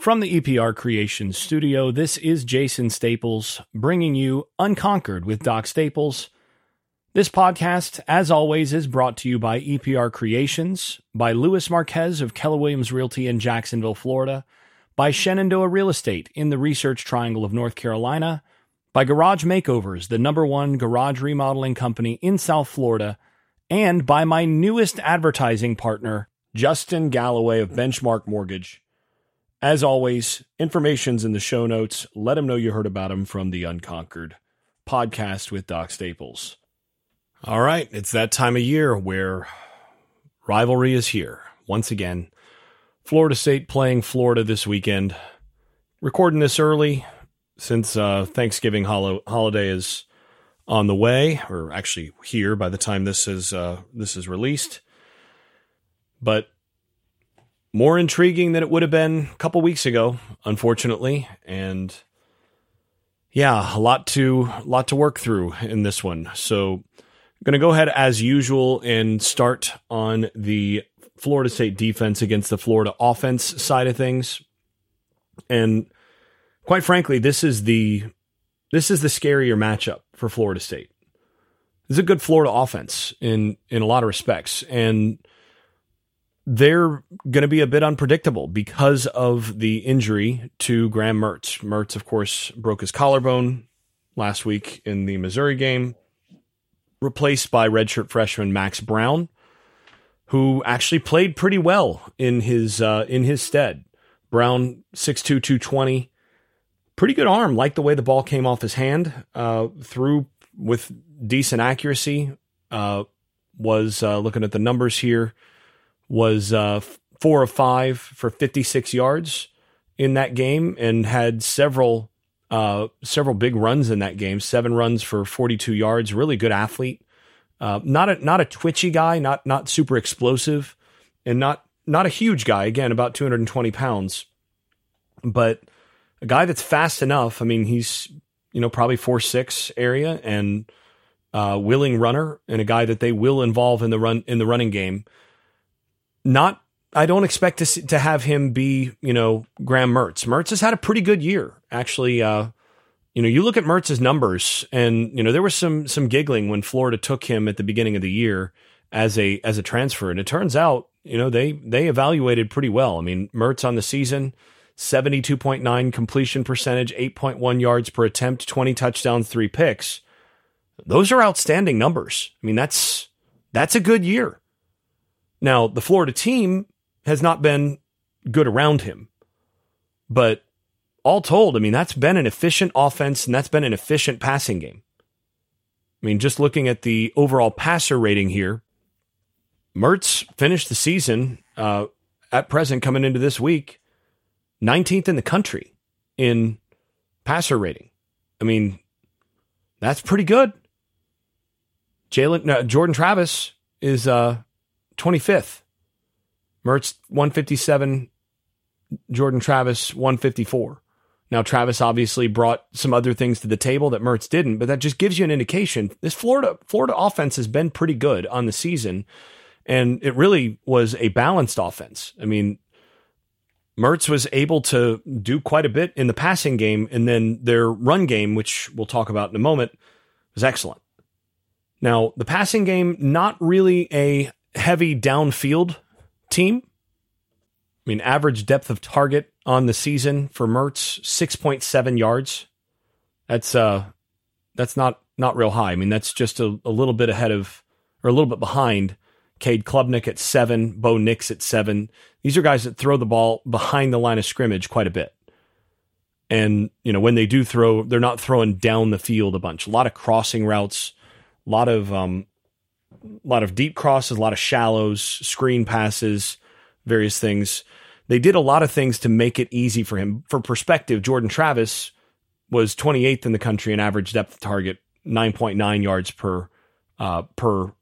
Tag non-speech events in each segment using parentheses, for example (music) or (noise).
From the EPR Creations studio, this is Jason Staples bringing you Unconquered with Doc Staples. This podcast, as always, is brought to you by EPR Creations, by Louis Marquez of Keller Williams Realty in Jacksonville, Florida, by Shenandoah Real Estate in the Research Triangle of North Carolina, by Garage Makeovers, the number one garage remodeling company in South Florida, and by my newest advertising partner, Justin Galloway of Benchmark Mortgage. As always, information's in the show notes. Let them know you heard about them from the Unconquered podcast with Doc Staples. All right, it's that time of year where rivalry is here. Once again, Florida State playing Florida this weekend. Recording this early since uh, Thanksgiving hol- holiday is on the way, or actually here by the time this is uh, this is released. But more intriguing than it would have been a couple weeks ago, unfortunately, and yeah, a lot to a lot to work through in this one. So, I'm going to go ahead as usual and start on the Florida State defense against the Florida offense side of things. And quite frankly, this is the this is the scarier matchup for Florida State. It's a good Florida offense in in a lot of respects, and they're going to be a bit unpredictable because of the injury to Graham Mertz. Mertz, of course, broke his collarbone last week in the Missouri game, replaced by redshirt freshman Max Brown, who actually played pretty well in his uh, in his stead. Brown 6'2", 220, pretty good arm. Like the way the ball came off his hand, uh, through with decent accuracy. Uh, was uh, looking at the numbers here was uh, four of five for 56 yards in that game and had several uh, several big runs in that game. Seven runs for 42 yards. Really good athlete. Uh, not a not a twitchy guy. Not not super explosive, and not not a huge guy. Again, about 220 pounds, but a guy that's fast enough. I mean, he's you know probably four six area and uh, willing runner, and a guy that they will involve in the run in the running game not I don't expect to see, to have him be, you know, Graham Mertz. Mertz has had a pretty good year, actually. Uh, you know, you look at Mertz's numbers, and you know there was some some giggling when Florida took him at the beginning of the year as a as a transfer, and it turns out, you know, they they evaluated pretty well. I mean, Mertz on the season, seventy two point nine completion percentage, eight point one yards per attempt, twenty touchdowns, three picks. Those are outstanding numbers. I mean, that's that's a good year. Now, the Florida team has not been good around him, but all told, I mean, that's been an efficient offense and that's been an efficient passing game. I mean, just looking at the overall passer rating here, Mertz finished the season uh, at present coming into this week 19th in the country in passer rating. I mean, that's pretty good. Jalen uh, Jordan Travis is uh, 25th. Mertz 157, Jordan Travis 154. Now Travis obviously brought some other things to the table that Mertz didn't, but that just gives you an indication. This Florida Florida offense has been pretty good on the season, and it really was a balanced offense. I mean, Mertz was able to do quite a bit in the passing game, and then their run game, which we'll talk about in a moment, was excellent. Now, the passing game, not really a heavy downfield team. I mean, average depth of target on the season for Mertz, 6.7 yards. That's uh that's not not real high. I mean, that's just a, a little bit ahead of or a little bit behind Cade Klubnik at seven, Bo Nix at seven. These are guys that throw the ball behind the line of scrimmage quite a bit. And, you know, when they do throw, they're not throwing down the field a bunch. A lot of crossing routes, a lot of um, a lot of deep crosses, a lot of shallows, screen passes, various things. They did a lot of things to make it easy for him. For perspective, Jordan Travis was 28th in the country in average depth target, 9.9 yards per uh, per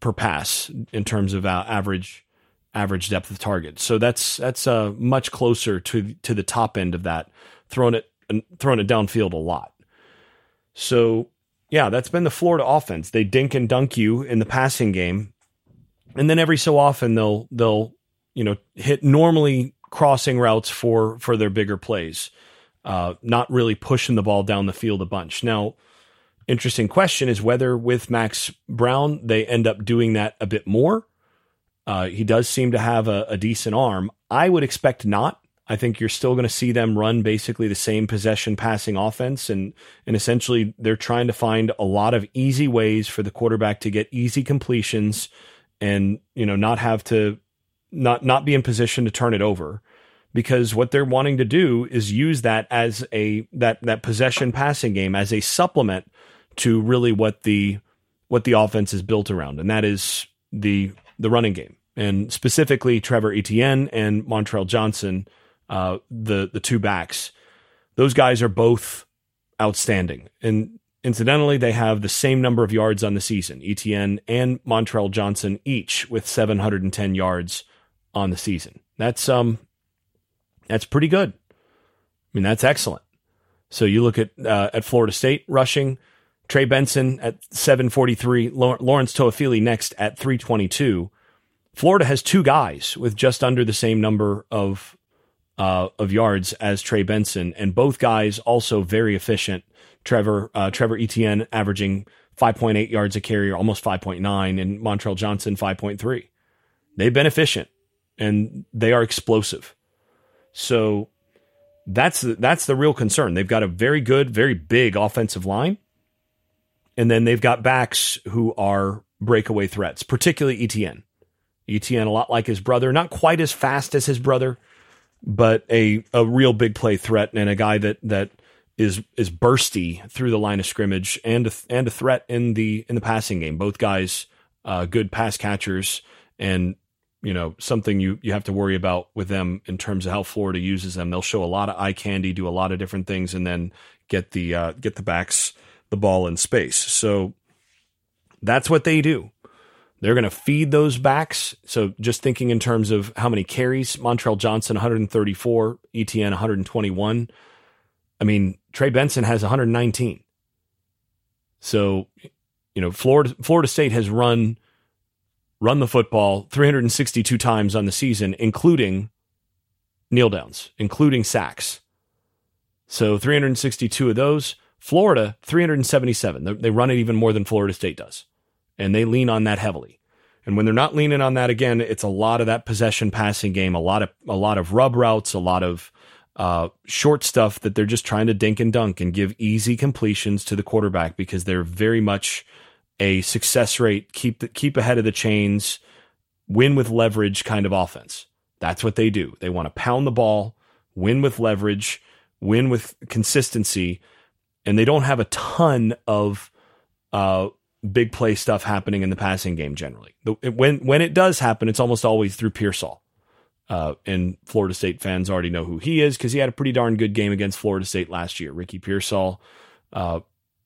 per pass in terms of uh, average average depth of target. So that's that's uh, much closer to to the top end of that, throwing it throwing it downfield a lot. So yeah, that's been the Florida offense. They dink and dunk you in the passing game, and then every so often they'll they'll you know hit normally crossing routes for for their bigger plays, uh, not really pushing the ball down the field a bunch. Now, interesting question is whether with Max Brown they end up doing that a bit more. Uh, he does seem to have a, a decent arm. I would expect not. I think you're still going to see them run basically the same possession passing offense and and essentially they're trying to find a lot of easy ways for the quarterback to get easy completions and you know not have to not not be in position to turn it over. Because what they're wanting to do is use that as a that that possession passing game as a supplement to really what the what the offense is built around and that is the the running game. And specifically Trevor Etienne and Montrell Johnson uh, the the two backs. Those guys are both outstanding, and incidentally, they have the same number of yards on the season. Etienne and Montrell Johnson each with 710 yards on the season. That's um, that's pretty good. I mean, that's excellent. So you look at uh, at Florida State rushing. Trey Benson at 743, Lawrence Toafili next at 322. Florida has two guys with just under the same number of uh, of yards as Trey Benson, and both guys also very efficient. Trevor uh, Trevor Etienne averaging 5.8 yards a carry, or almost 5.9, and Montrell Johnson 5.3. They've been efficient and they are explosive. So that's the, that's the real concern. They've got a very good, very big offensive line, and then they've got backs who are breakaway threats, particularly Etienne. Etienne, a lot like his brother, not quite as fast as his brother, but a a real big play threat and a guy that that is is bursty through the line of scrimmage and a, and a threat in the in the passing game. Both guys uh, good pass catchers and you know something you you have to worry about with them in terms of how Florida uses them. They'll show a lot of eye candy, do a lot of different things, and then get the uh, get the backs the ball in space. So that's what they do. They're going to feed those backs. So just thinking in terms of how many carries, Montrell Johnson 134, Etienne 121. I mean, Trey Benson has 119. So, you know, Florida Florida State has run run the football 362 times on the season, including kneel downs, including sacks. So 362 of those. Florida 377. They run it even more than Florida State does and they lean on that heavily. And when they're not leaning on that again, it's a lot of that possession passing game, a lot of a lot of rub routes, a lot of uh, short stuff that they're just trying to dink and dunk and give easy completions to the quarterback because they're very much a success rate, keep the, keep ahead of the chains, win with leverage kind of offense. That's what they do. They want to pound the ball, win with leverage, win with consistency, and they don't have a ton of uh, big play stuff happening in the passing game generally. When when it does happen, it's almost always through Pearsall. Uh, and Florida State fans already know who he is because he had a pretty darn good game against Florida State last year. Ricky Pearsall, uh,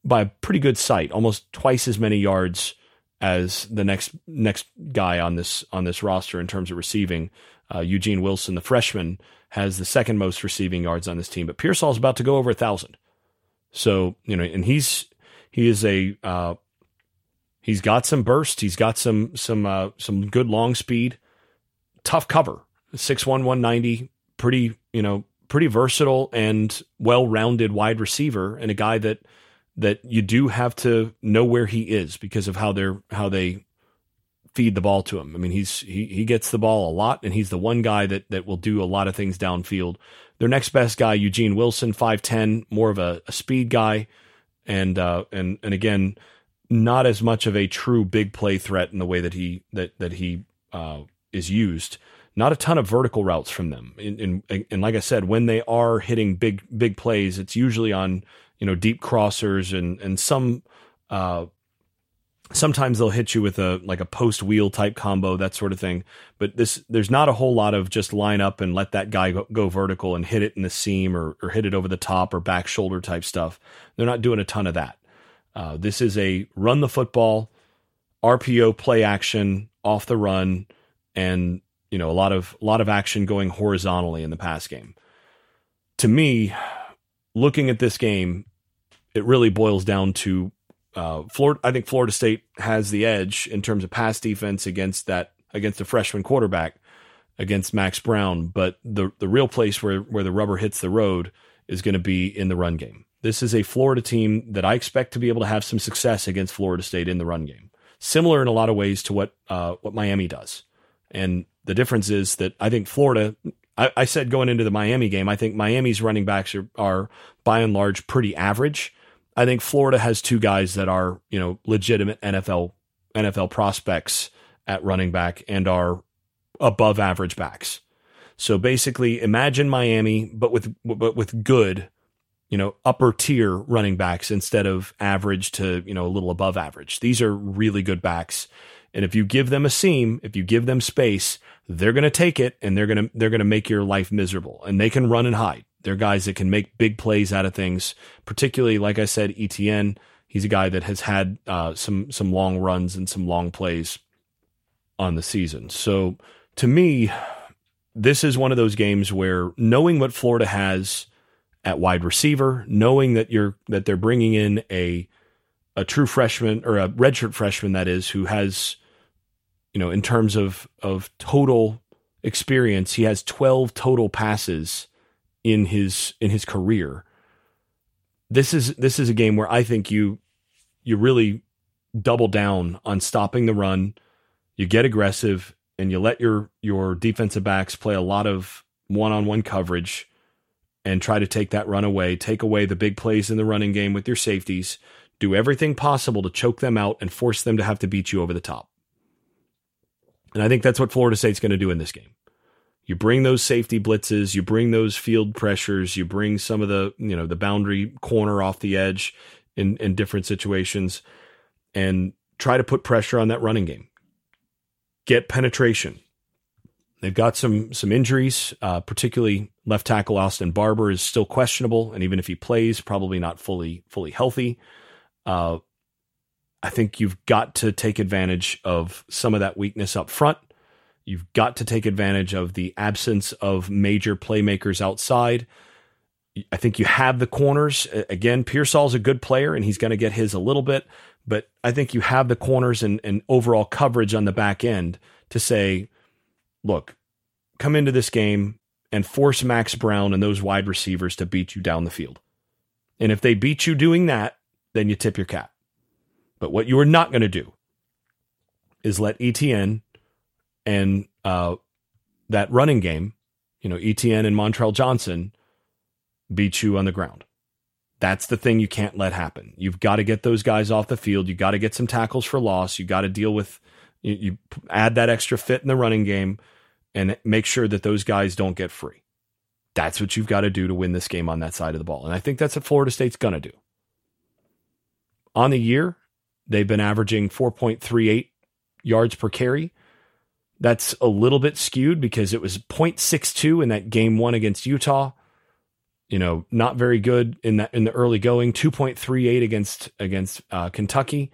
by a pretty good sight, almost twice as many yards as the next next guy on this on this roster in terms of receiving. Uh, Eugene Wilson, the freshman, has the second most receiving yards on this team, but Pearsall's about to go over a thousand. So you know, and he's he is a uh, He's got some burst. He's got some some uh, some good long speed. Tough cover. Six one one ninety. Pretty you know pretty versatile and well rounded wide receiver, and a guy that that you do have to know where he is because of how they're how they feed the ball to him. I mean, he's he he gets the ball a lot, and he's the one guy that that will do a lot of things downfield. Their next best guy, Eugene Wilson, five ten, more of a, a speed guy, and uh, and and again, not as much of a true big play threat in the way that he that that he uh, is used. Not a ton of vertical routes from them, and, and, and like I said, when they are hitting big big plays, it's usually on you know deep crossers and and some. Uh, sometimes they'll hit you with a like a post wheel type combo that sort of thing but this there's not a whole lot of just line up and let that guy go, go, vertical and hit it in the seam or, or hit it over the top or back shoulder type stuff they're not doing a ton of that uh, this is a run the football, RPO play action off the run, and you know a lot of a lot of action going horizontally in the pass game. To me, looking at this game, it really boils down to uh, Florida. I think Florida State has the edge in terms of pass defense against that against a freshman quarterback. against Max Brown, but the the real place where where the rubber hits the road is going to be in the run game. This is a Florida team that I expect to be able to have some success against Florida State in the run game. Similar in a lot of ways to what uh, what Miami does, and the difference is that I think Florida. I, I said going into the Miami game, I think Miami's running backs are, are by and large pretty average. I think Florida has two guys that are you know legitimate NFL NFL prospects at running back and are above average backs. So basically, imagine Miami, but with but with good, you know, upper tier running backs instead of average to you know a little above average. These are really good backs, and if you give them a seam, if you give them space, they're going to take it and they're going to they're going to make your life miserable. And they can run and hide. They're guys that can make big plays out of things. Particularly, like I said, Etienne, He's a guy that has had uh, some some long runs and some long plays on the season. So to me, this is one of those games where knowing what Florida has at wide receiver, knowing that you're that they're bringing in a a true freshman or a redshirt freshman that is who has you know in terms of of total experience, he has 12 total passes in his in his career. This is this is a game where I think you you really double down on stopping the run. You get aggressive and you let your your defensive backs play a lot of one-on-one coverage and try to take that run away, take away the big plays in the running game with your safeties, do everything possible to choke them out and force them to have to beat you over the top. And I think that's what Florida State's going to do in this game. You bring those safety blitzes, you bring those field pressures, you bring some of the, you know, the boundary corner off the edge in in different situations and try to put pressure on that running game get penetration. They've got some some injuries, uh, particularly left tackle Austin Barber is still questionable, and even if he plays, probably not fully fully healthy. Uh, I think you've got to take advantage of some of that weakness up front. You've got to take advantage of the absence of major playmakers outside. I think you have the corners. Again, Pearsall's a good player and he's going to get his a little bit, but I think you have the corners and, and overall coverage on the back end to say, look, come into this game and force Max Brown and those wide receivers to beat you down the field. And if they beat you doing that, then you tip your cap. But what you are not going to do is let Etienne and uh, that running game, you know, Etienne and Montrell Johnson beat you on the ground. That's the thing you can't let happen. You've got to get those guys off the field. You got to get some tackles for loss. You got to deal with you, you add that extra fit in the running game and make sure that those guys don't get free. That's what you've got to do to win this game on that side of the ball. And I think that's what Florida State's going to do. On the year, they've been averaging 4.38 yards per carry. That's a little bit skewed because it was 0.62 in that game one against Utah you know, not very good in that in the early going. Two point three eight against against uh, Kentucky,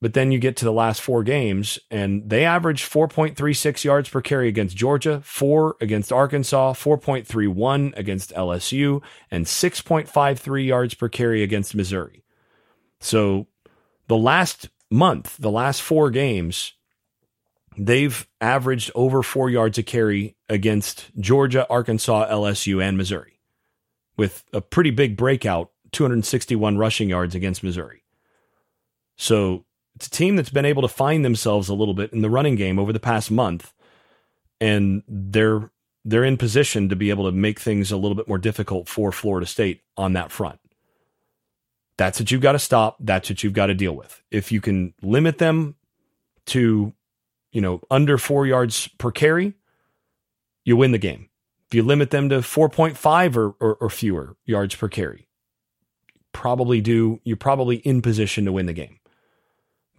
but then you get to the last four games, and they averaged four point three six yards per carry against Georgia, four against Arkansas, four point three one against LSU, and six point five three yards per carry against Missouri. So, the last month, the last four games, they've averaged over four yards a carry against Georgia, Arkansas, LSU, and Missouri with a pretty big breakout 261 rushing yards against Missouri. So it's a team that's been able to find themselves a little bit in the running game over the past month, and they're they're in position to be able to make things a little bit more difficult for Florida State on that front. That's what you've got to stop. That's what you've got to deal with. If you can limit them to, you know, under four yards per carry, you win the game. If you limit them to 4.5 or, or, or fewer yards per carry, probably do, you're probably in position to win the game.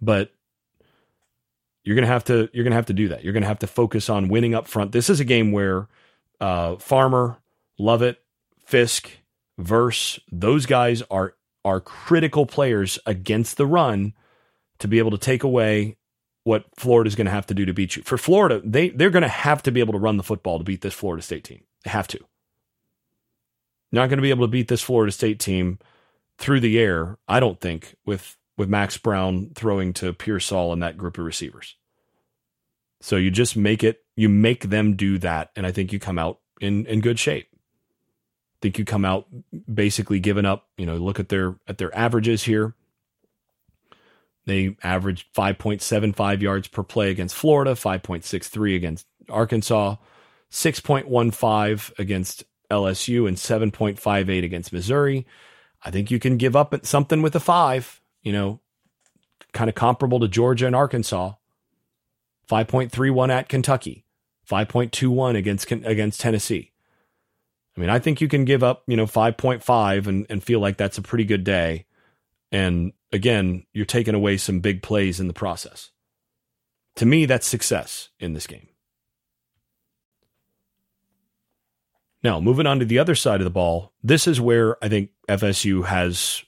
But you're gonna have to you're gonna have to do that. You're gonna have to focus on winning up front. This is a game where uh, Farmer, Lovett, Fiske, Verse, those guys are are critical players against the run to be able to take away what Florida's going to have to do to beat you. For Florida, they they're going to have to be able to run the football to beat this Florida State team. They have to. Not going to be able to beat this Florida State team through the air, I don't think, with with Max Brown throwing to Pearsall and that group of receivers. So you just make it, you make them do that. And I think you come out in, in good shape. I think you come out basically giving up, you know, look at their, at their averages here. They averaged 5.75 yards per play against Florida, 5.63 against Arkansas, 6.15 against LSU, and 7.58 against Missouri. I think you can give up something with a five, you know, kind of comparable to Georgia and Arkansas. 5.31 at Kentucky, 5.21 against against Tennessee. I mean, I think you can give up, you know, 5.5 and, and feel like that's a pretty good day. And again, you're taking away some big plays in the process. To me, that's success in this game. Now, moving on to the other side of the ball, this is where I think FSU has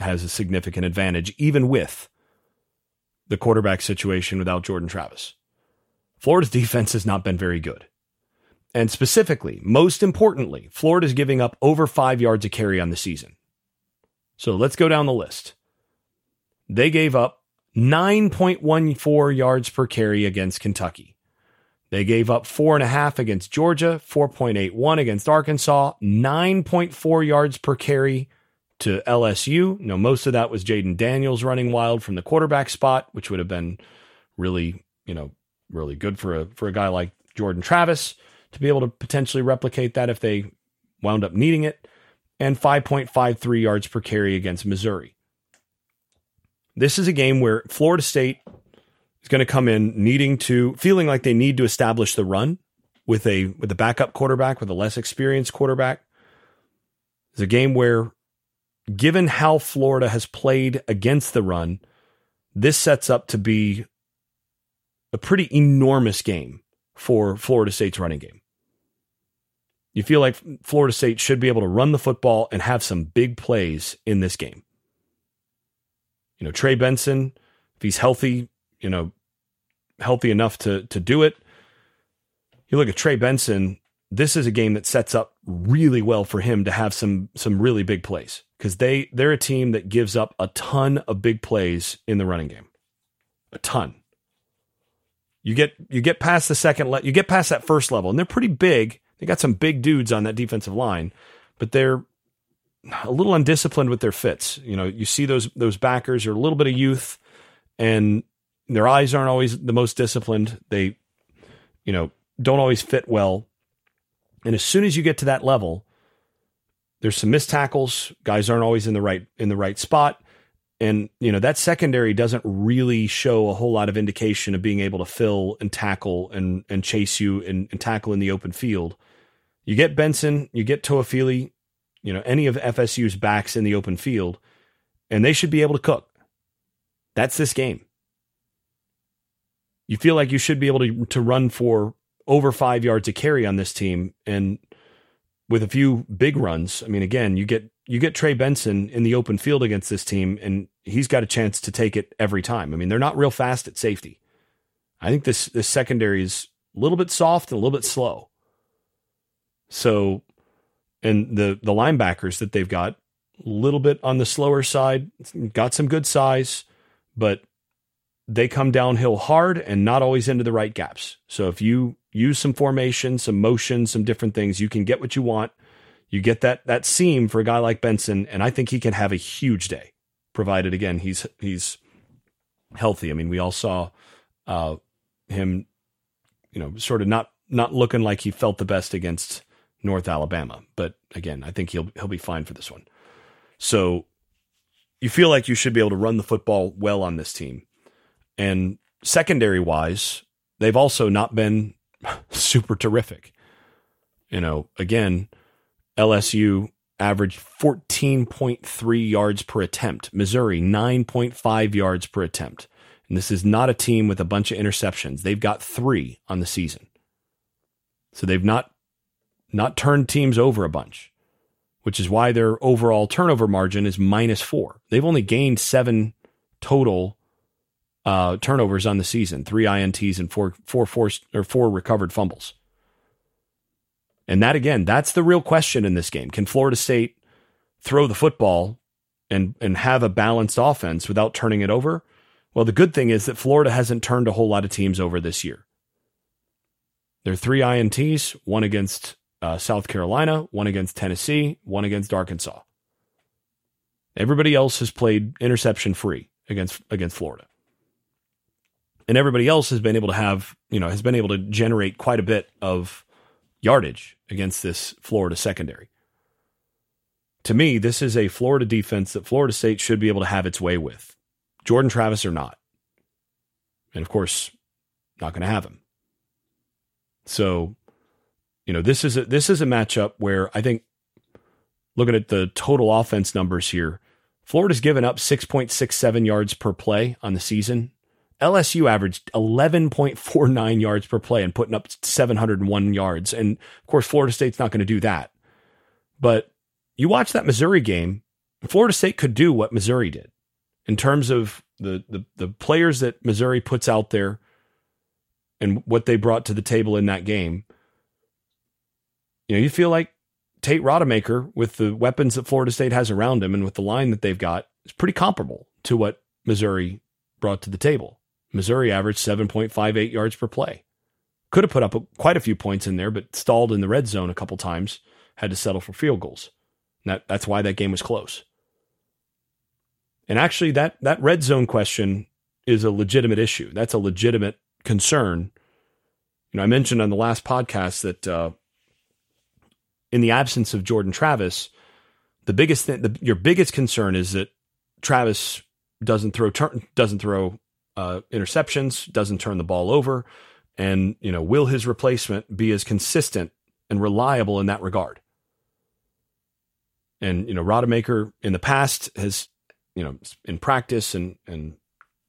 has a significant advantage, even with the quarterback situation without Jordan Travis. Florida's defense has not been very good. And specifically, most importantly, Florida's giving up over five yards a carry on the season. So let's go down the list. They gave up 9.14 yards per carry against Kentucky. They gave up four and a half against Georgia, 4.81 against Arkansas, 9.4 yards per carry to LSU. No, most of that was Jayden Daniels running wild from the quarterback spot, which would have been really, you know, really good for a for a guy like Jordan Travis to be able to potentially replicate that if they wound up needing it and 5.53 yards per carry against Missouri. This is a game where Florida State is going to come in needing to feeling like they need to establish the run with a with a backup quarterback with a less experienced quarterback. It's a game where given how Florida has played against the run, this sets up to be a pretty enormous game for Florida State's running game. You feel like Florida State should be able to run the football and have some big plays in this game. You know, Trey Benson, if he's healthy, you know, healthy enough to to do it. You look at Trey Benson, this is a game that sets up really well for him to have some some really big plays because they they're a team that gives up a ton of big plays in the running game. A ton. You get you get past the second le- you get past that first level and they're pretty big they got some big dudes on that defensive line, but they're a little undisciplined with their fits. You know, you see those those backers are a little bit of youth, and their eyes aren't always the most disciplined. They, you know, don't always fit well. And as soon as you get to that level, there's some missed tackles. Guys aren't always in the right in the right spot. And, you know, that secondary doesn't really show a whole lot of indication of being able to fill and tackle and, and chase you and, and tackle in the open field. You get Benson, you get Toafili, you know, any of FSU's backs in the open field, and they should be able to cook. That's this game. You feel like you should be able to, to run for over five yards a carry on this team. And with a few big runs, I mean, again, you get you get Trey Benson in the open field against this team, and he's got a chance to take it every time. I mean, they're not real fast at safety. I think this this secondary is a little bit soft and a little bit slow. So, and the the linebackers that they've got a little bit on the slower side, got some good size, but they come downhill hard and not always into the right gaps. So if you use some formation, some motion, some different things, you can get what you want you get that that seam for a guy like Benson, and I think he can have a huge day, provided again he's he's healthy. I mean, we all saw uh, him, you know, sort of not not looking like he felt the best against North Alabama, but again, I think he'll he'll be fine for this one. So you feel like you should be able to run the football well on this team, and secondary wise, they've also not been (laughs) super terrific. You know, again LSU averaged 14.3 yards per attempt. Missouri, 9.5 yards per attempt. And this is not a team with a bunch of interceptions. They've got three on the season. So they've not not turned teams over a bunch, which is why their overall turnover margin is minus four. They've only gained seven total uh, turnovers on the season, three INTs and four, four forced or four recovered fumbles. And that again, that's the real question in this game. Can Florida State throw the football and and have a balanced offense without turning it over? Well, the good thing is that Florida hasn't turned a whole lot of teams over this year. There are three INTs, one against uh, South Carolina, one against Tennessee, one against Arkansas. Everybody else has played interception free against against Florida. And everybody else has been able to have, you know, has been able to generate quite a bit of yardage against this Florida secondary. To me, this is a Florida defense that Florida State should be able to have its way with. Jordan Travis or not. And of course, not going to have him. So, you know, this is a this is a matchup where I think looking at the total offense numbers here, Florida's given up 6.67 yards per play on the season. LSU averaged 11.49 yards per play and putting up 701 yards. And of course, Florida State's not going to do that. But you watch that Missouri game, Florida State could do what Missouri did in terms of the, the, the players that Missouri puts out there and what they brought to the table in that game. You know, you feel like Tate Rodemaker, with the weapons that Florida State has around him and with the line that they've got, is pretty comparable to what Missouri brought to the table. Missouri averaged 7.58 yards per play. Could have put up a, quite a few points in there, but stalled in the red zone a couple times, had to settle for field goals. That, that's why that game was close. And actually, that, that red zone question is a legitimate issue. That's a legitimate concern. You know, I mentioned on the last podcast that uh, in the absence of Jordan Travis, the biggest thing, the, your biggest concern is that Travis doesn't throw turn, doesn't throw uh, interceptions, doesn't turn the ball over, and you know, will his replacement be as consistent and reliable in that regard? And you know, Rodemaker in the past has, you know, in practice and and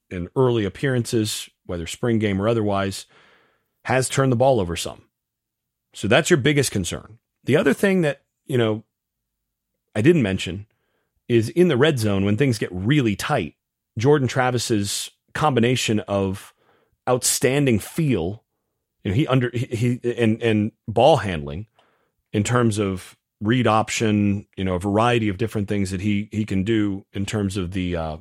in early appearances, whether spring game or otherwise, has turned the ball over some. So that's your biggest concern. The other thing that, you know, I didn't mention is in the red zone when things get really tight, Jordan Travis's combination of outstanding feel, you know, he under he, he and and ball handling in terms of read option, you know, a variety of different things that he he can do in terms of the uh,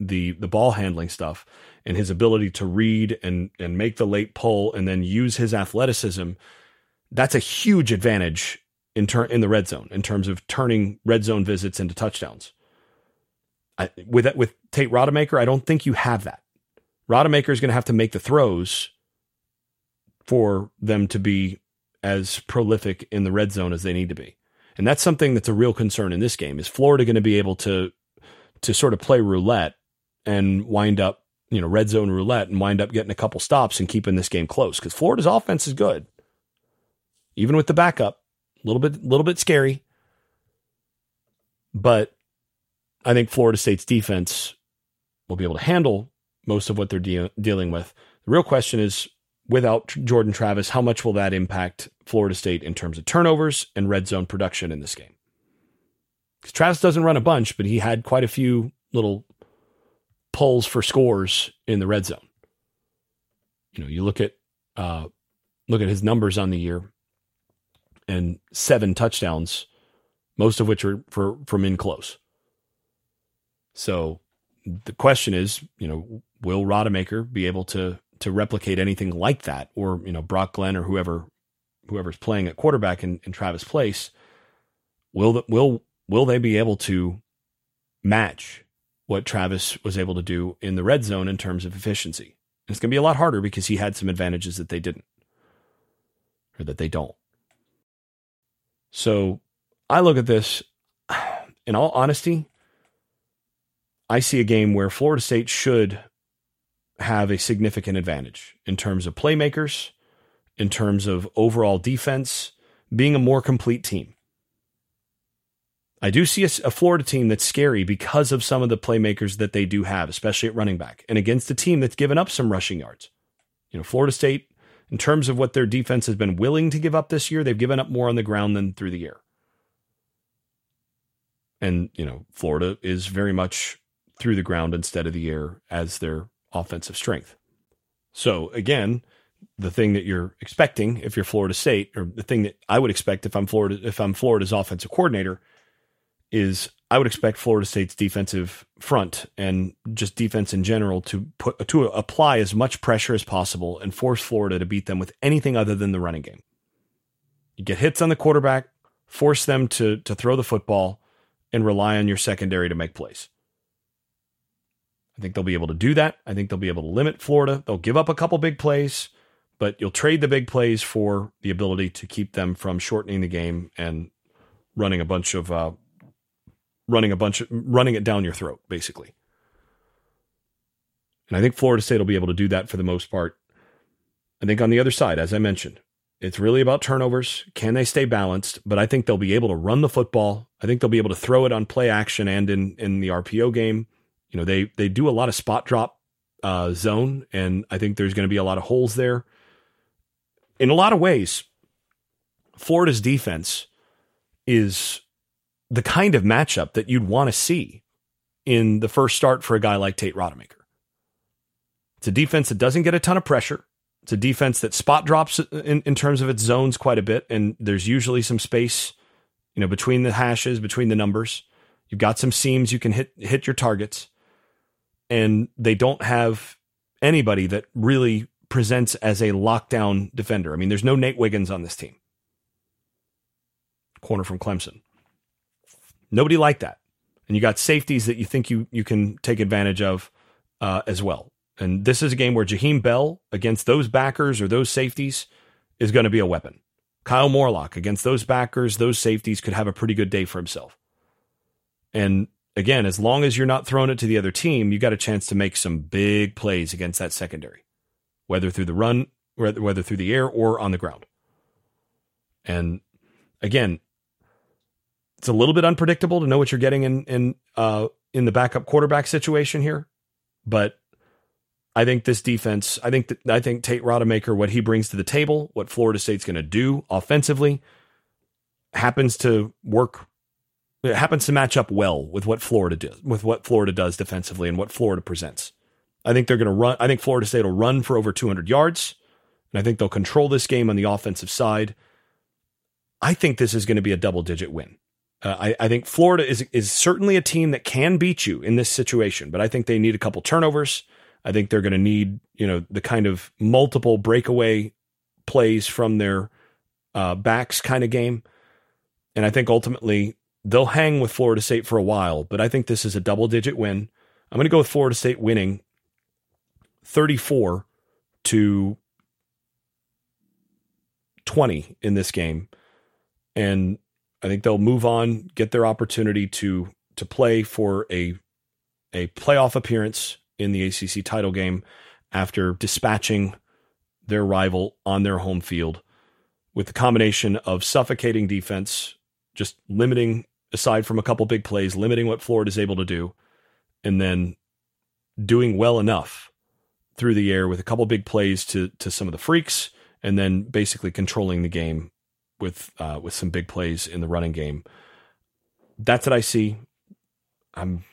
the the ball handling stuff and his ability to read and and make the late pull and then use his athleticism. That's a huge advantage in turn in the red zone in terms of turning red zone visits into touchdowns. I, with with Tate Rodemaker, I don't think you have that. Rodemaker is going to have to make the throws for them to be as prolific in the red zone as they need to be. And that's something that's a real concern in this game. Is Florida going to be able to to sort of play roulette and wind up, you know, red zone roulette and wind up getting a couple stops and keeping this game close? Because Florida's offense is good, even with the backup, a little bit, little bit scary. But I think Florida State's defense will be able to handle most of what they're de- dealing with. The real question is without Jordan Travis, how much will that impact Florida State in terms of turnovers and red zone production in this game? Because Travis doesn't run a bunch, but he had quite a few little pulls for scores in the red zone. You know, you look at uh, look at his numbers on the year, and seven touchdowns, most of which are for from in close. So the question is, you know, will Rodemaker be able to to replicate anything like that, or you know, Brock Glenn or whoever whoever's playing at quarterback in, in Travis Place, will the, will will they be able to match what Travis was able to do in the red zone in terms of efficiency? And it's going to be a lot harder because he had some advantages that they didn't, or that they don't. So I look at this, (sighs) in all honesty, I see a game where Florida State should have a significant advantage in terms of playmakers, in terms of overall defense, being a more complete team. I do see a, a, Florida team that's scary because of some of the playmakers that they do have, especially at running back, and against a team that's given up some rushing yards. You know, Florida State, in terms of what their defense has been willing to give up this year, they've given up more on the ground than through the air. And, you know, Florida is very much through the ground instead of the air as their offensive strength. So again, the thing that you're expecting if you're Florida State, or the thing that I would expect if I'm Florida, if I'm Florida's offensive coordinator, is I would expect Florida State's defensive front and just defense in general to put to apply as much pressure as possible and force Florida to beat them with anything other than the running game. You get hits on the quarterback, force them to to throw the football, and rely on your secondary to make plays. I think they'll be able to do that. I think they'll be able to limit Florida. They'll give up a couple big plays, but you'll trade the big plays for the ability to keep them from shortening the game and running a bunch of uh, running a bunch of running it down your throat, basically. And I think Florida State will be able to do that for the most part. I think on the other side, as I mentioned, it's really about turnovers. Can they stay balanced? But I think they'll be able to run the football. I think they'll be able to throw it on play action and in in the RPO game. You know, they they do a lot of spot drop uh, zone, and I think there's going to be a lot of holes there. In a lot of ways, Florida's defense is the kind of matchup that you'd want to see in the first start for a guy like Tate Rodemaker. It's a defense that doesn't get a ton of pressure. It's a defense that spot drops in, in terms of its zones quite a bit, and there's usually some space, you know, between the hashes, between the numbers. You've got some seams you can hit hit your targets, and they don't have anybody that really presents as a lockdown defender. I mean, there's no Nate Wiggins on this team. Corner from Clemson. Nobody like that. And you got safeties that you think you you can take advantage of uh, as well. And this is a game where Jaheim Bell against those backers or those safeties is going to be a weapon. Kyle Morlock against those backers, those safeties could have a pretty good day for himself. And again, as long as you're not throwing it to the other team, you got a chance to make some big plays against that secondary, whether through the run, whether through the air or on the ground. And again, it's a little bit unpredictable to know what you're getting in in uh, in the backup quarterback situation here, but I think this defense, I think I think Tate Rodemaker, what he brings to the table, what Florida State's going to do offensively, happens to work. It happens to match up well with what Florida does, with what Florida does defensively and what Florida presents. I think they're going to run. I think Florida State will run for over 200 yards, and I think they'll control this game on the offensive side. I think this is going to be a double digit win. Uh, I, I, think Florida is is certainly a team that can beat you in this situation, but I think they need a couple turnovers. I think they're going to need you know the kind of multiple breakaway plays from their uh, backs kind of game, and I think ultimately they'll hang with Florida State for a while. But I think this is a double digit win. I'm going to go with Florida State winning 34 to 20 in this game, and I think they'll move on, get their opportunity to to play for a a playoff appearance in the ACC title game after dispatching their rival on their home field with the combination of suffocating defense, just limiting aside from a couple big plays, limiting what Florida's able to do, and then doing well enough through the air with a couple big plays to to some of the freaks, and then basically controlling the game with uh, with some big plays in the running game. That's what I see. I'm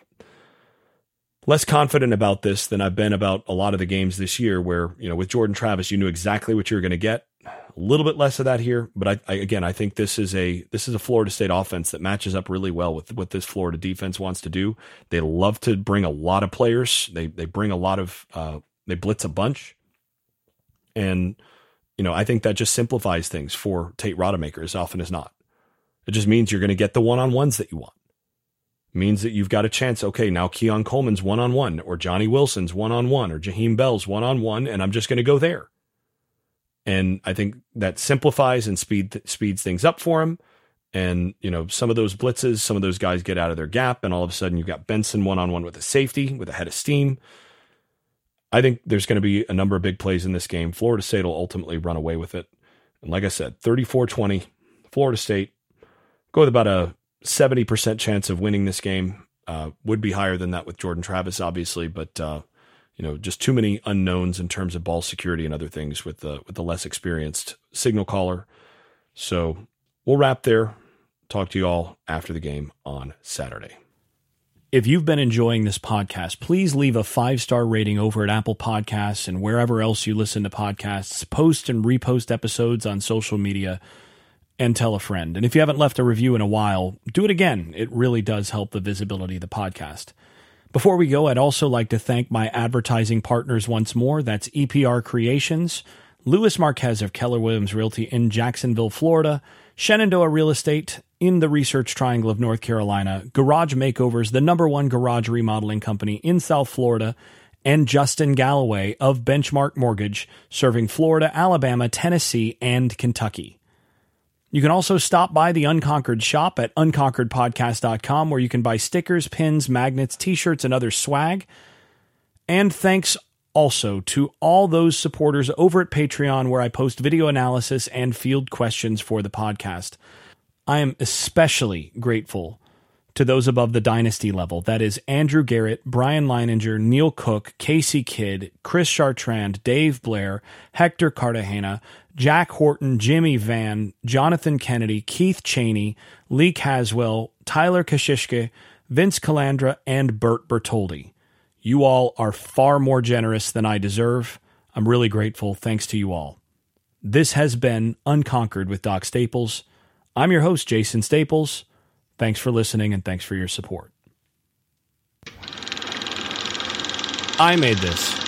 less confident about this than I've been about a lot of the games this year, where you know with Jordan Travis, you knew exactly what you were going to get. A little bit less of that here, but I, I, again, I think this is a this is a Florida State offense that matches up really well with what this Florida defense wants to do. They love to bring a lot of players. They they bring a lot of uh, they blitz a bunch, and you know, I think that just simplifies things for Tate Rodemaker as often as not. It just means you're going to get the one on ones that you want. Means that you've got a chance. Okay, now Keon Coleman's one on one, or Johnny Wilson's one on one, or Jaheim Bell's one on one, and I'm just going to go there. And I think that simplifies and speed speeds things up for him. And you know, some of those blitzes, some of those guys get out of their gap, and all of a sudden you've got Benson one on one with a safety with a head of steam. I think there's going to be a number of big plays in this game. Florida State will ultimately run away with it. And like I said, 34 20, Florida State go with about a 70% chance of winning this game. Uh, would be higher than that with Jordan Travis, obviously, but uh, you know, just too many unknowns in terms of ball security and other things with the with the less experienced signal caller. So we'll wrap there. Talk to you all after the game on Saturday. If you've been enjoying this podcast, please leave a five star rating over at Apple Podcasts and wherever else you listen to podcasts. Post and repost episodes on social media. And tell a friend. And if you haven't left a review in a while, do it again. It really does help the visibility of the podcast. Before we go, I'd also like to thank my advertising partners once more. That's EPR Creations, Louis Marquez of Keller Williams Realty in Jacksonville, Florida, Shenandoah Real Estate in the Research Triangle of North Carolina, Garage Makeovers, the number one garage remodeling company in South Florida, and Justin Galloway of Benchmark Mortgage, serving Florida, Alabama, Tennessee, and Kentucky. You can also stop by the Unconquered shop at unconqueredpodcast.com where you can buy stickers, pins, magnets, t shirts, and other swag. And thanks also to all those supporters over at Patreon where I post video analysis and field questions for the podcast. I am especially grateful to those above the dynasty level. That is Andrew Garrett, Brian Leininger, Neil Cook, Casey Kidd, Chris Chartrand, Dave Blair, Hector Cartagena, Jack Horton, Jimmy Van, Jonathan Kennedy, Keith Cheney, Lee Caswell, Tyler Kashishke, Vince Calandra, and Bert Bertoldi. You all are far more generous than I deserve. I'm really grateful. Thanks to you all. This has been Unconquered with Doc Staples. I'm your host, Jason Staples. Thanks for listening and thanks for your support. I made this.